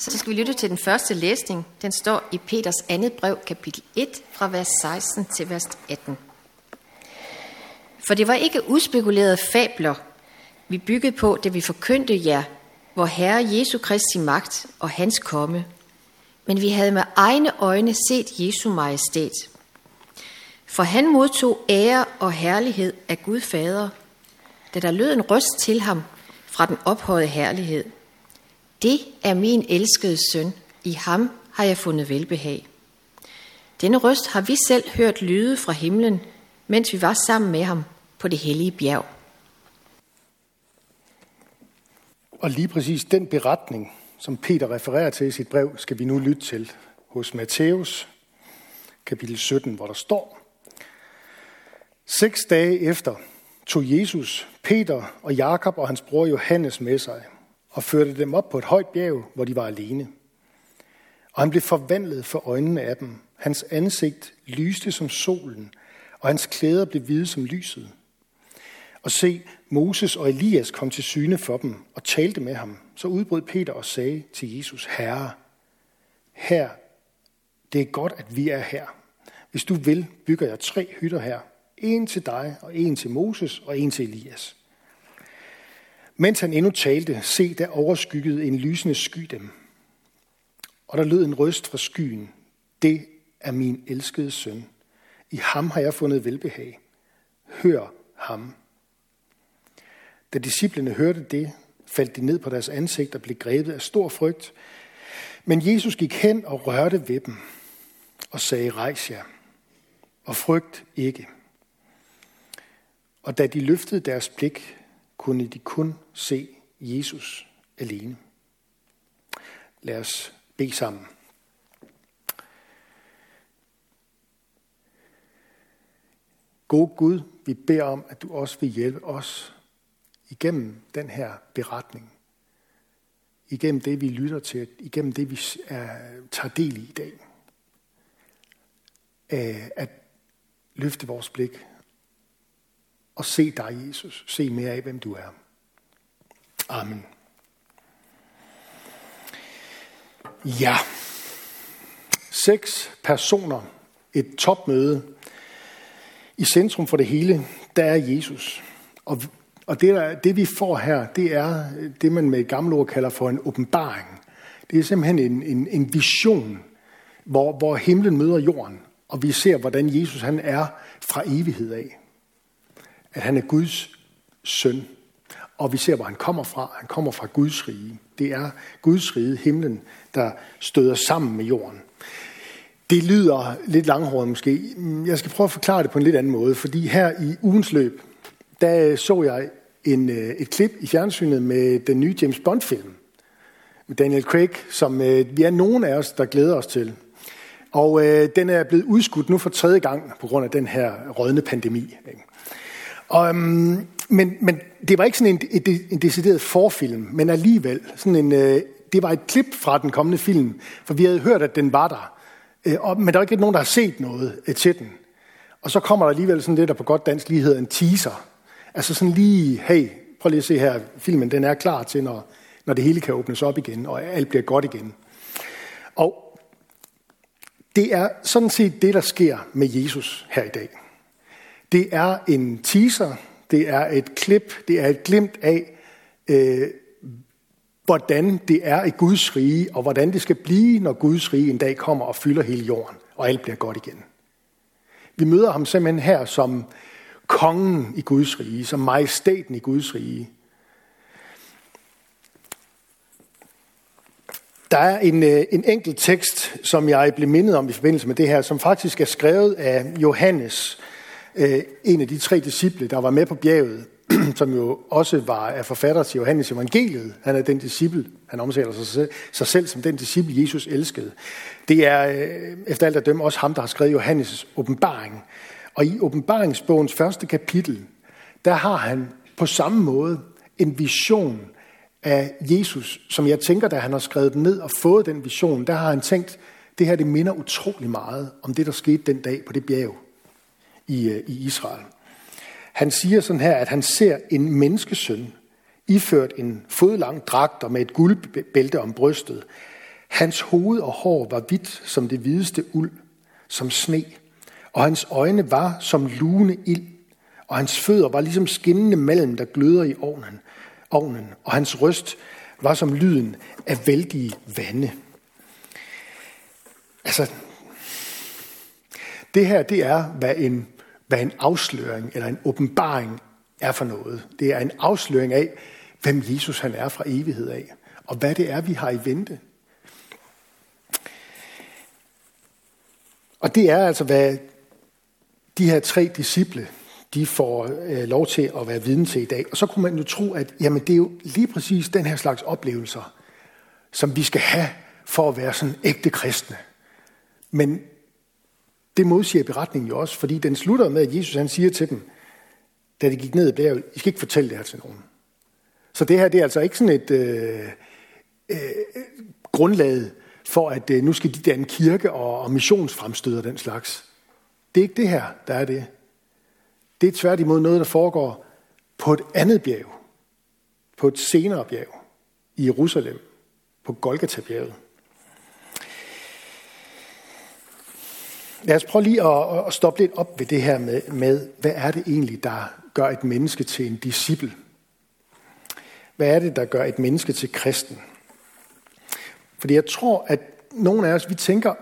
Så skal vi lytte til den første læsning. Den står i Peters andet brev, kapitel 1, fra vers 16 til vers 18. For det var ikke uspekulerede fabler, vi byggede på, da vi forkyndte jer, hvor Herre Jesu Kristi magt og hans komme. Men vi havde med egne øjne set Jesu majestæt. For han modtog ære og herlighed af Gud Fader, da der lød en røst til ham fra den ophøjede herlighed – det er min elskede søn. I ham har jeg fundet velbehag. Denne røst har vi selv hørt lyde fra himlen, mens vi var sammen med ham på det hellige bjerg. Og lige præcis den beretning, som Peter refererer til i sit brev, skal vi nu lytte til hos Matthæus, kapitel 17, hvor der står, Seks dage efter tog Jesus, Peter og Jakob og hans bror Johannes med sig – og førte dem op på et højt bjerg, hvor de var alene. Og han blev forvandlet for øjnene af dem. Hans ansigt lyste som solen, og hans klæder blev hvide som lyset. Og se, Moses og Elias kom til syne for dem og talte med ham. Så udbrød Peter og sagde til Jesus, Herre, her, det er godt, at vi er her. Hvis du vil, bygger jeg tre hytter her. En til dig, og en til Moses, og en til Elias. Mens han endnu talte, se, der overskyggede en lysende sky dem. Og der lød en røst fra skyen. Det er min elskede søn. I ham har jeg fundet velbehag. Hør ham. Da disciplene hørte det, faldt de ned på deres ansigt og blev grebet af stor frygt. Men Jesus gik hen og rørte ved dem og sagde, rejs jer, og frygt ikke. Og da de løftede deres blik, kunne de kun se Jesus alene. Lad os bede sammen. God Gud, vi beder om, at du også vil hjælpe os igennem den her beretning. Igennem det, vi lytter til, igennem det, vi er, tager del i i dag. At løfte vores blik og se dig, Jesus. Se mere af, hvem du er. Amen. Ja. Seks personer. Et topmøde. I centrum for det hele, der er Jesus. Og, og det, der, det vi får her, det er det, man med et gammelt ord kalder for en åbenbaring. Det er simpelthen en, en, en vision, hvor, hvor himlen møder jorden. Og vi ser, hvordan Jesus han er fra evighed af at han er Guds søn. Og vi ser, hvor han kommer fra. Han kommer fra Guds rige. Det er Guds rige, himlen, der støder sammen med jorden. Det lyder lidt langhåret måske. Jeg skal prøve at forklare det på en lidt anden måde, fordi her i ugens løb, der så jeg en, øh, et klip i fjernsynet med den nye James Bond-film. Med Daniel Craig, som øh, vi er nogen af os, der glæder os til. Og øh, den er blevet udskudt nu for tredje gang på grund af den her rådne pandemi. Ikke? Og, øhm, men, men det var ikke sådan en, en, en decideret forfilm, men alligevel. Sådan en, øh, det var et klip fra den kommende film, for vi havde hørt, at den var der. Øh, og, men der var ikke nogen, der har set noget øh, til den. Og så kommer der alligevel sådan det, der på godt dansk lige hedder en teaser. Altså sådan lige, hey, prøv lige at se her, filmen den er klar til, når, når det hele kan åbnes op igen, og alt bliver godt igen. Og det er sådan set det, der sker med Jesus her i dag. Det er en teaser, det er et klip, det er et glimt af, øh, hvordan det er i Guds rige, og hvordan det skal blive, når Guds rige en dag kommer og fylder hele jorden, og alt bliver godt igen. Vi møder ham simpelthen her som kongen i Guds rige, som majestæten i Guds rige. Der er en, øh, en enkelt tekst, som jeg blev mindet om i forbindelse med det her, som faktisk er skrevet af Johannes, øh, en af de tre disciple, der var med på bjerget, som jo også var af forfatter til Johannes evangeliet. Han er den disciple, han omtaler sig selv, sig selv som den disciple, Jesus elskede. Det er øh, efter alt at dømme også ham, der har skrevet Johannes' åbenbaring. Og i åbenbaringsbogens første kapitel, der har han på samme måde en vision af Jesus, som jeg tænker, da han har skrevet den ned og fået den vision, der har han tænkt, det her det minder utrolig meget om det, der skete den dag på det bjerg i, øh, i Israel. Han siger sådan her, at han ser en menneskesøn iført en fodlang dragt og med et guldbælte om brystet. Hans hoved og hår var hvidt som det hvideste uld, som sne, og hans øjne var som lune ild, og hans fødder var ligesom skinnende malm, der gløder i ovnen, ovnen, og hans røst var som lyden af vældige vande. Altså, det her, det er, hvad en, hvad en afsløring eller en åbenbaring er for noget. Det er en afsløring af, hvem Jesus han er fra evighed af, og hvad det er, vi har i vente. Og det er altså, hvad de her tre disciple, de får øh, lov til at være viden til i dag. Og så kunne man jo tro, at jamen, det er jo lige præcis den her slags oplevelser, som vi skal have for at være sådan ægte kristne. Men det modsiger beretningen jo også, fordi den slutter med, at Jesus han siger til dem, da de gik ned i bjerget, I skal ikke fortælle det her til nogen. Så det her det er altså ikke sådan et øh, øh, grundlag for, at øh, nu skal de danne kirke og, og missionsfremstød den slags. Det er ikke det her, der er det. Det er tværtimod noget, der foregår på et andet bjerg. På et senere bjerg. I Jerusalem. På Golgata-bjerget. Lad os prøve lige at, at stoppe lidt op ved det her med, med, hvad er det egentlig, der gør et menneske til en disciple? Hvad er det, der gør et menneske til kristen? Fordi jeg tror, at nogle af os, vi tænker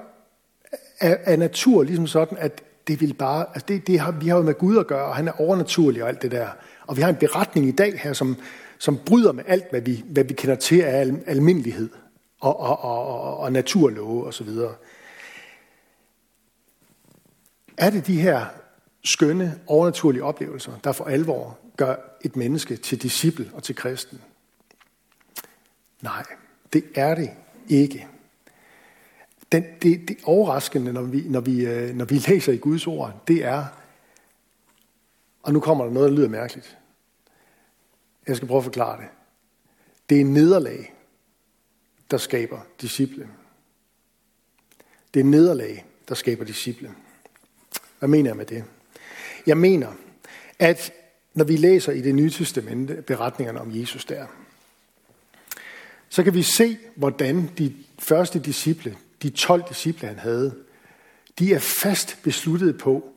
af, af natur ligesom sådan, at det vil bare, altså det, det har, vi har jo med Gud at gøre, og han er overnaturlig og alt det der. Og vi har en beretning i dag her, som, som bryder med alt, hvad vi, hvad vi kender til af al, almindelighed og, og, og, og, og naturlove osv. Er det de her skønne, overnaturlige oplevelser, der for alvor gør et menneske til disciple og til kristen? Nej, det er det ikke. Den, det, det overraskende, når vi, når, vi, øh, når vi læser i Guds ord, det er, og nu kommer der noget, der lyder mærkeligt. Jeg skal prøve at forklare det. Det er nederlag, der skaber disciple. Det er nederlag, der skaber disciple. Hvad mener jeg med det? Jeg mener, at når vi læser i det nye testamente beretningerne om Jesus der, så kan vi se, hvordan de første disciple, de 12 disciple, han havde, de er fast besluttet på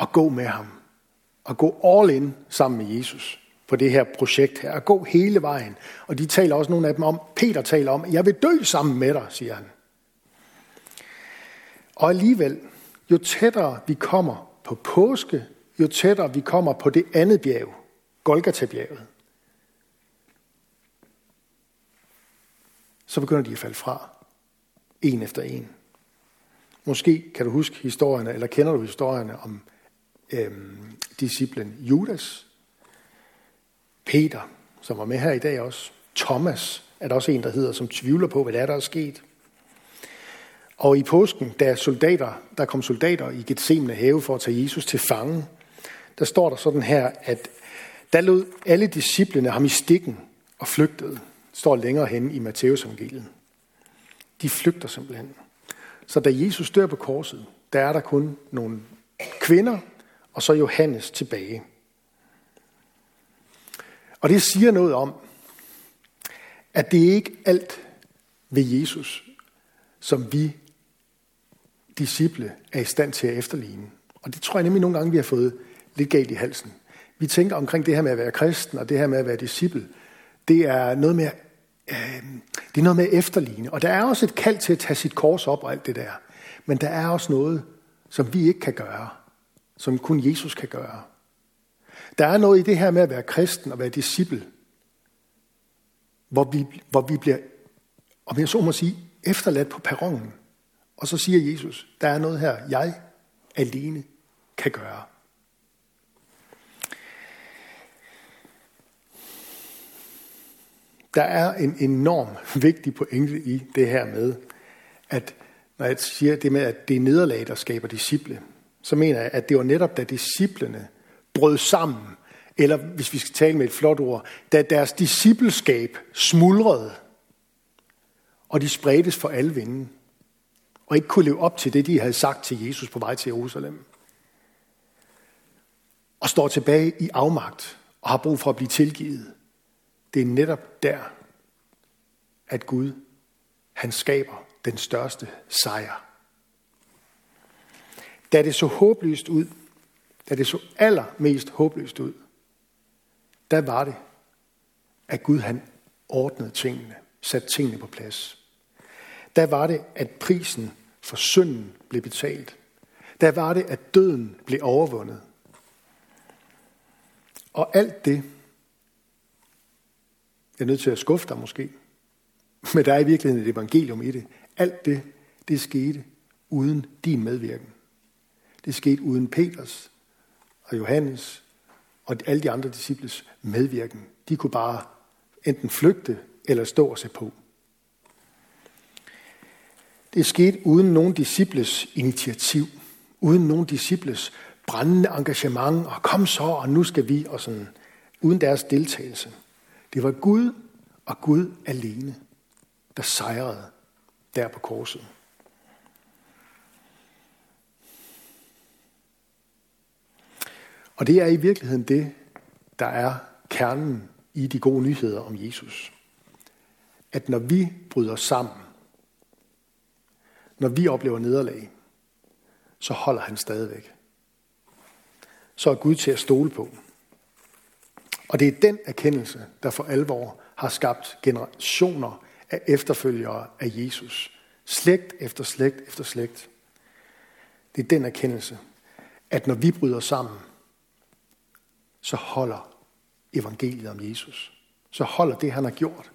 at gå med ham. At gå all in sammen med Jesus på det her projekt her. At gå hele vejen. Og de taler også nogle af dem om, Peter taler om, jeg vil dø sammen med dig, siger han. Og alligevel, jo tættere vi kommer på påske, jo tættere vi kommer på det andet bjerg, Golgata-bjerget, så begynder de at falde fra. En efter en. Måske kan du huske historierne, eller kender du historierne om øhm, disciplen Judas, Peter, som var med her i dag også, Thomas er der også en, der hedder, som tvivler på, hvad der er, der er sket. Og i påsken, da soldater, der kom soldater i Gethsemane have for at tage Jesus til fange, der står der sådan her, at der lod alle disciplene ham i stikken og flygtede. Det står længere hen i Matteus evangeliet. De flygter simpelthen. Så da Jesus dør på korset, der er der kun nogle kvinder, og så Johannes tilbage. Og det siger noget om, at det er ikke alt ved Jesus, som vi disciple er i stand til at efterligne. Og det tror jeg nemlig nogle gange, vi har fået lidt galt i halsen. Vi tænker omkring det her med at være kristen og det her med at være disciple. Det er noget med, øh, det er noget med at efterligne. Og der er også et kald til at tage sit kors op og alt det der. Men der er også noget, som vi ikke kan gøre. Som kun Jesus kan gøre. Der er noget i det her med at være kristen og være disciple. Hvor vi, hvor vi bliver, om jeg så må sige, efterladt på perronen. Og så siger Jesus, der er noget her, jeg alene kan gøre. Der er en enorm vigtig pointe i det her med, at når jeg siger det med, at det er nederlag, der skaber disciple, så mener jeg, at det var netop, da disciplene brød sammen, eller hvis vi skal tale med et flot ord, da deres discipleskab smuldrede, og de spredtes for alle vinden, og ikke kunne leve op til det, de havde sagt til Jesus på vej til Jerusalem. Og står tilbage i afmagt og har brug for at blive tilgivet. Det er netop der, at Gud, han skaber den største sejr. Da det så håbløst ud, da det så allermest håbløst ud, der var det, at Gud han ordnede tingene, satte tingene på plads. Der var det, at prisen for synden blev betalt. Der var det, at døden blev overvundet. Og alt det, jeg er nødt til at skuffe dig måske, men der er i virkeligheden et evangelium i det. Alt det, det skete uden din medvirken. Det skete uden Peters og Johannes og alle de andre disciples medvirken. De kunne bare enten flygte eller stå og se på. Det skete uden nogen disciples initiativ, uden nogen disciples brændende engagement, og kom så, og nu skal vi, og sådan, uden deres deltagelse. Det var Gud og Gud alene, der sejrede der på korset. Og det er i virkeligheden det, der er kernen i de gode nyheder om Jesus. At når vi bryder sammen, når vi oplever nederlag, så holder han stadigvæk. Så er Gud til at stole på. Og det er den erkendelse, der for alvor har skabt generationer af efterfølgere af Jesus. Slægt efter slægt efter slægt. Det er den erkendelse, at når vi bryder sammen, så holder evangeliet om Jesus. Så holder det, han har gjort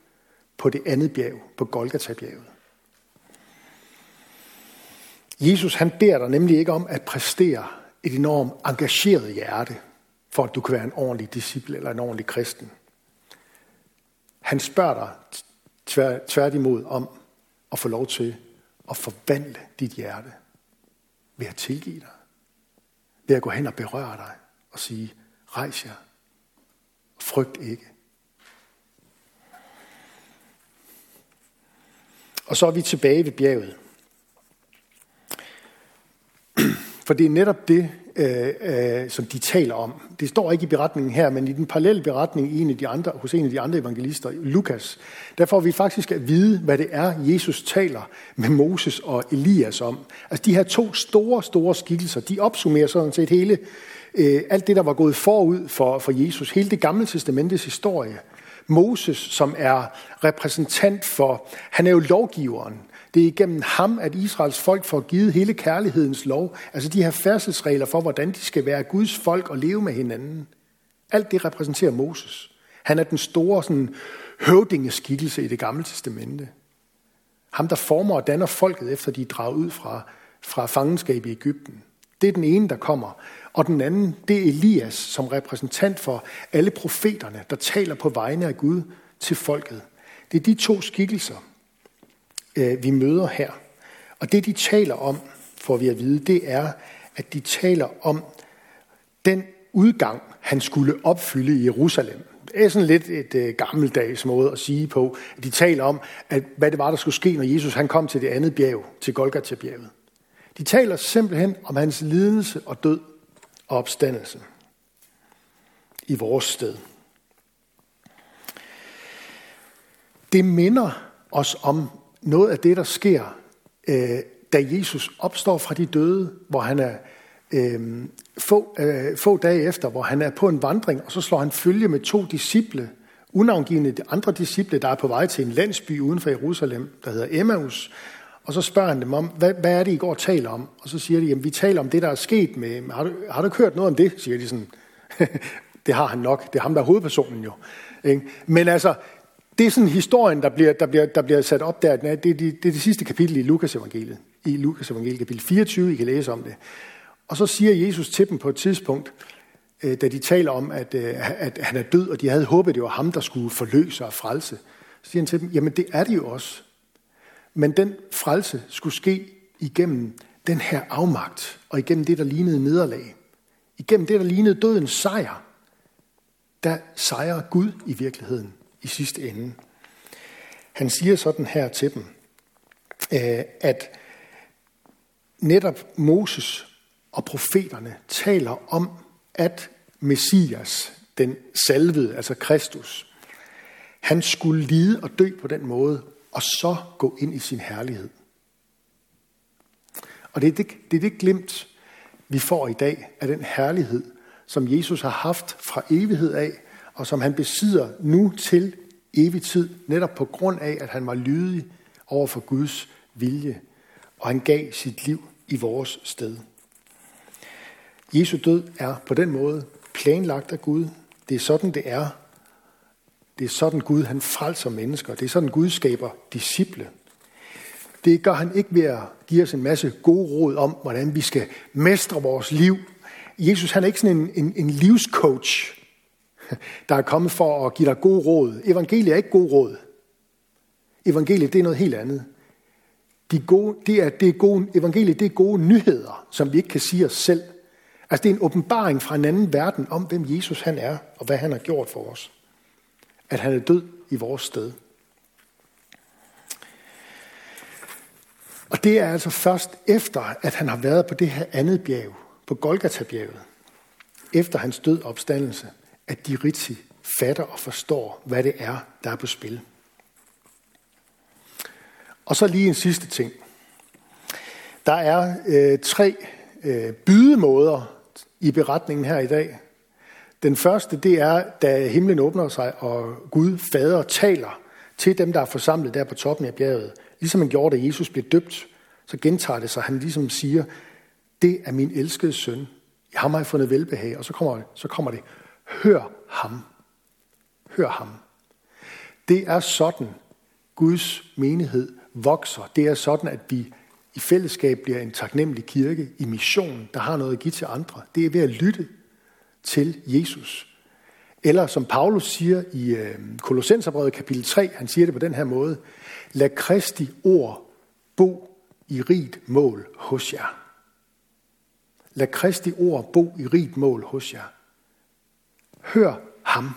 på det andet bjerg, på Golgata-bjerget. Jesus han beder dig nemlig ikke om at præstere et enormt engageret hjerte, for at du kan være en ordentlig disciple eller en ordentlig kristen. Han spørger dig tvær, tværtimod om at få lov til at forvandle dit hjerte ved at tilgive dig. Ved at gå hen og berøre dig og sige, rejs jer. Frygt ikke. Og så er vi tilbage ved bjerget. For det er netop det, øh, øh, som de taler om. Det står ikke i beretningen her, men i den parallelle beretning i en af de andre, hos en af de andre evangelister, Lukas, der får vi faktisk at vide, hvad det er, Jesus taler med Moses og Elias om. Altså de her to store, store skikkelser, de opsummerer sådan set hele, øh, alt det, der var gået forud for, for Jesus, hele det gamle testamentets historie. Moses, som er repræsentant for, han er jo lovgiveren, det er igennem ham, at Israels folk får givet hele kærlighedens lov. Altså de her færdselsregler for, hvordan de skal være Guds folk og leve med hinanden. Alt det repræsenterer Moses. Han er den store sådan, høvdingeskikkelse i det gamle testamente. Ham, der former og danner folket, efter de er draget ud fra, fra fangenskab i Ægypten. Det er den ene, der kommer. Og den anden, det er Elias, som repræsentant for alle profeterne, der taler på vegne af Gud til folket. Det er de to skikkelser, øh, vi møder her. Og det, de taler om, får vi at vide, det er, at de taler om den udgang, han skulle opfylde i Jerusalem. Det er sådan lidt et øh, gammeldags måde at sige på. At de taler om, at, hvad det var, der skulle ske, når Jesus han kom til det andet bjerg, til Golgata-bjerget. De taler simpelthen om hans lidelse og død og opstandelse i vores sted. Det minder os om noget af det, der sker, øh, da Jesus opstår fra de døde, hvor han er øh, få, øh, få dage efter, hvor han er på en vandring, og så slår han følge med to disciple, unavngivende andre disciple, der er på vej til en landsby uden for Jerusalem, der hedder Emmaus. Og så spørger han dem om, hvad, hvad er det, I går og taler om? Og så siger de, jamen vi taler om det, der er sket med, har du, har du hørt noget om det? Siger de sådan. det har han nok. Det er ham, der er hovedpersonen jo. Ikke? Men altså, det er sådan historien, der bliver, der bliver, der bliver sat op der. Det er, det, det er det sidste kapitel i Lukas evangeliet. I Lukas evangeliet, kapitel 24, I kan læse om det. Og så siger Jesus til dem på et tidspunkt, øh, da de taler om, at, øh, at han er død, og de havde håbet, det var ham, der skulle forløse og frelse. Så siger han til dem, jamen det er det jo også. Men den frelse skulle ske igennem den her afmagt, og igennem det, der lignede nederlag. Igennem det, der lignede dødens sejr. Der sejrer Gud i virkeligheden i sidste ende. Han siger sådan her til dem, øh, at netop Moses og profeterne taler om, at Messias, den salvede, altså Kristus, han skulle lide og dø på den måde, og så gå ind i sin herlighed. Og det er det, det er det glimt, vi får i dag af den herlighed, som Jesus har haft fra evighed af, og som han besidder nu til evig tid, netop på grund af, at han var lydig over for Guds vilje, og han gav sit liv i vores sted. Jesu død er på den måde planlagt af Gud. Det er sådan, det er. Det er sådan Gud, han frelser mennesker. Det er sådan, Gud skaber disciple. Det gør han ikke ved at give os en masse gode råd om, hvordan vi skal mestre vores liv. Jesus han er ikke sådan en, en, en livscoach, der er kommet for at give dig gode råd. Evangeliet er ikke gode råd. Evangeliet det er noget helt andet. De gode, det er, det er gode, evangeliet det er gode nyheder, som vi ikke kan sige os selv. Altså det er en åbenbaring fra en anden verden om, hvem Jesus han er, og hvad han har gjort for os. At han er død i vores sted. Og det er altså først efter, at han har været på det her andet bjerg, på Golgata-bjerget, efter hans død opstandelse, at de rigtig fatter og forstår, hvad det er, der er på spil. Og så lige en sidste ting. Der er øh, tre øh, bydemåder i beretningen her i dag. Den første, det er, da himlen åbner sig, og Gud fader taler til dem, der er forsamlet der på toppen af bjerget. Ligesom han gjorde, da Jesus blev døbt, så gentager det sig. Han ligesom siger, det er min elskede søn. Jeg har mig fundet velbehag. Og så kommer, så kommer det, hør ham. Hør ham. Det er sådan, Guds menighed vokser. Det er sådan, at vi i fællesskab bliver en taknemmelig kirke i mission, der har noget at give til andre. Det er ved at lytte til Jesus. Eller som Paulus siger i øh, Kolossenserbrevet kapitel 3, han siger det på den her måde, lad Kristi ord bo i rigt mål hos jer. Lad Kristi ord bo i rigt mål hos jer. Hør ham.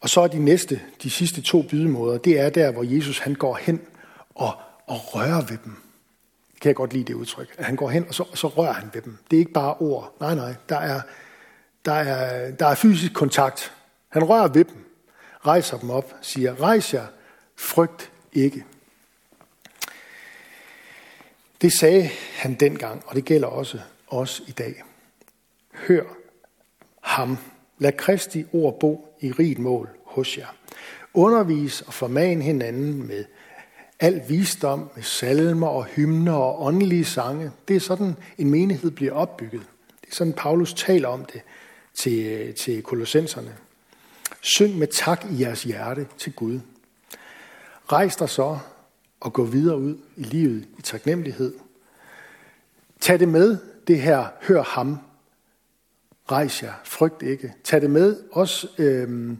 Og så er de næste, de sidste to bydemåder, det er der, hvor Jesus han går hen og, og rører ved dem. Kan jeg godt lide det udtryk. At han går hen, og så, og så rører han ved dem. Det er ikke bare ord. Nej, nej. Der er, der er, der er fysisk kontakt. Han rører ved dem, rejser dem op, siger, rejs jer, frygt ikke. Det sagde han dengang, og det gælder også os i dag. Hør ham. Lad Kristi ord bo i rigt mål hos jer. Undervis og forman hinanden med al visdom, med salmer og hymner og åndelige sange. Det er sådan, en menighed bliver opbygget. Det er sådan, Paulus taler om det til, til kolossenserne. Syng med tak i jeres hjerte til Gud. Rejs dig så og gå videre ud i livet i taknemmelighed. Tag det med, det her, hør ham, rejs jer, frygt ikke. Tag det med også, øh,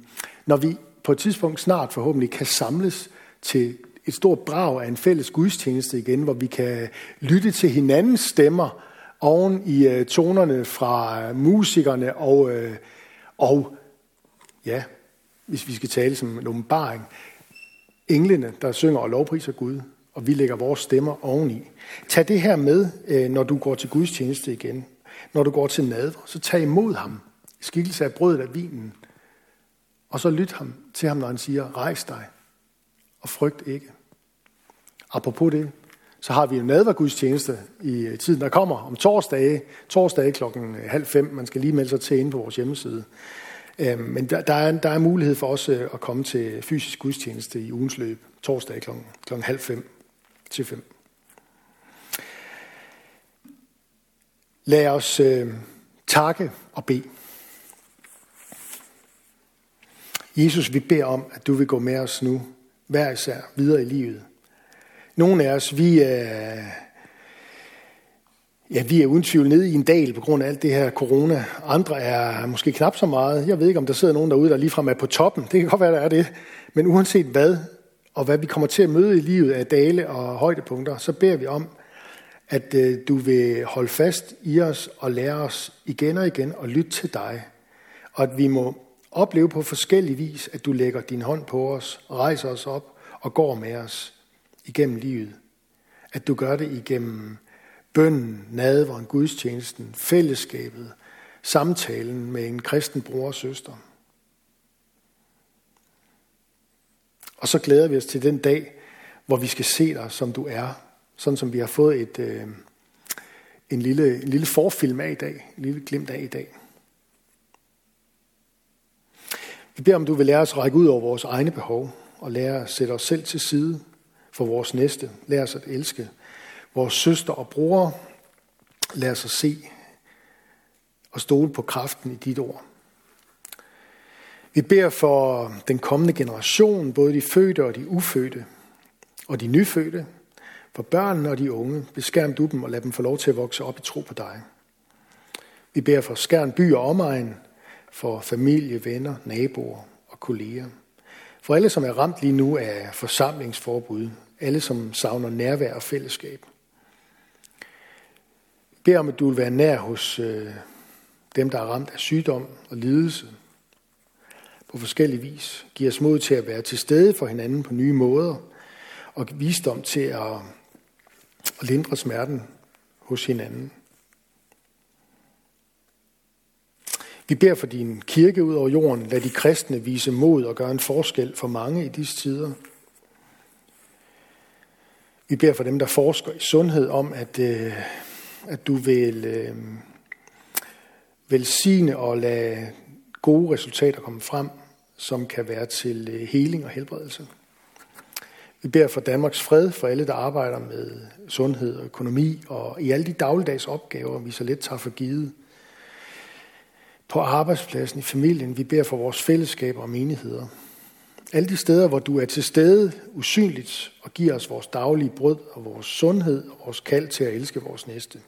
når vi på et tidspunkt snart forhåbentlig kan samles til et stort brag af en fælles gudstjeneste igen, hvor vi kan lytte til hinandens stemmer oven i øh, tonerne fra øh, musikerne og, øh, og ja, hvis vi skal tale som en åbenbaring, englene, der synger og lovpriser Gud, og vi lægger vores stemmer oveni. Tag det her med, øh, når du går til Guds tjeneste igen. Når du går til nadver, så tag imod ham. Skikkelse af brødet af vinen. Og så lyt ham til ham, når han siger, rejs dig og frygt ikke. Apropos det, så har vi en nadvergudstjeneste i øh, tiden, der kommer om torsdage, torsdage klokken øh, halv fem. Man skal lige melde sig til inde på vores hjemmeside. Øhm, men der, der, er, der er mulighed for os øh, at komme til fysisk gudstjeneste i ugens løb, torsdag kl. kl. halv fem til fem. Lad os øh, takke og bede. Jesus, vi beder om, at du vil gå med os nu, hver især, videre i livet. Nogle af os, vi er, Ja, vi er uden tvivl nede i en dal på grund af alt det her corona. Andre er måske knap så meget. Jeg ved ikke, om der sidder nogen derude, der ligefrem er på toppen. Det kan godt være, der er det. Men uanset hvad, og hvad vi kommer til at møde i livet af dale og højdepunkter, så beder vi om, at øh, du vil holde fast i os og lære os igen og igen at lytte til dig. Og at vi må opleve på forskellig vis, at du lægger din hånd på os, rejser os op og går med os igennem livet. At du gør det igennem Bønden, nadveren, gudstjenesten, fællesskabet, samtalen med en kristen bror og søster. Og så glæder vi os til den dag, hvor vi skal se dig, som du er. Sådan som vi har fået et, øh, en, lille, en lille forfilm af i dag. En lille glimt af i dag. Vi beder om, du vil lære os at række ud over vores egne behov, og lære at sætte os selv til side for vores næste. Lær os at elske vores søster og bror. Lad os at se og stole på kraften i dit ord. Vi beder for den kommende generation, både de fødte og de ufødte, og de nyfødte, for børnene og de unge. Beskærm du dem og lad dem få lov til at vokse op i tro på dig. Vi beder for Skærn by og omegn, for familie, venner, naboer og kolleger. For alle, som er ramt lige nu af forsamlingsforbud. Alle, som savner nærvær og fællesskab. Vi beder om, at du vil være nær hos øh, dem, der er ramt af sygdom og lidelse. På forskellige vis. Giv os mod til at være til stede for hinanden på nye måder. Og visdom til at, at lindre smerten hos hinanden. Vi beder for din kirke ud over jorden. Lad de kristne vise mod og gøre en forskel for mange i disse tider. Vi beder for dem, der forsker i sundhed, om at, øh, at du vil øh, velsigne og lade gode resultater komme frem, som kan være til øh, heling og helbredelse. Vi beder for Danmarks fred, for alle, der arbejder med sundhed og økonomi, og i alle de dagligdags opgaver, vi så let tager for givet på arbejdspladsen, i familien. Vi beder for vores fællesskaber og menigheder. Alle de steder, hvor du er til stede usynligt og giver os vores daglige brød og vores sundhed og vores kald til at elske vores næste.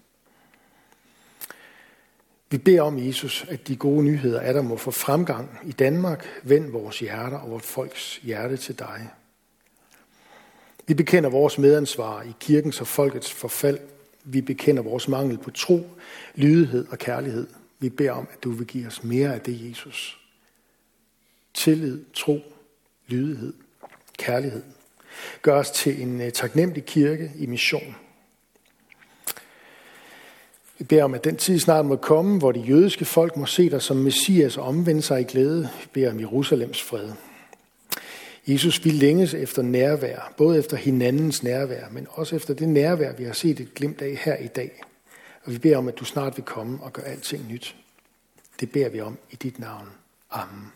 Vi beder om, Jesus, at de gode nyheder er der må få fremgang i Danmark. Vend vores hjerter og vores folks hjerte til dig. Vi bekender vores medansvar i kirkens og folkets forfald. Vi bekender vores mangel på tro, lydighed og kærlighed – vi beder om, at du vil give os mere af det, Jesus. Tillid, tro, lydighed, kærlighed. Gør os til en øh, taknemmelig kirke i mission. Vi beder om, at den tid snart må komme, hvor de jødiske folk må se dig som Messias og omvende sig i glæde. Vi beder om Jerusalems fred. Jesus, vi længes efter nærvær, både efter hinandens nærvær, men også efter det nærvær, vi har set et glimt af her i dag. Og vi beder om, at du snart vil komme og gøre alting nyt. Det beder vi om i dit navn. Amen.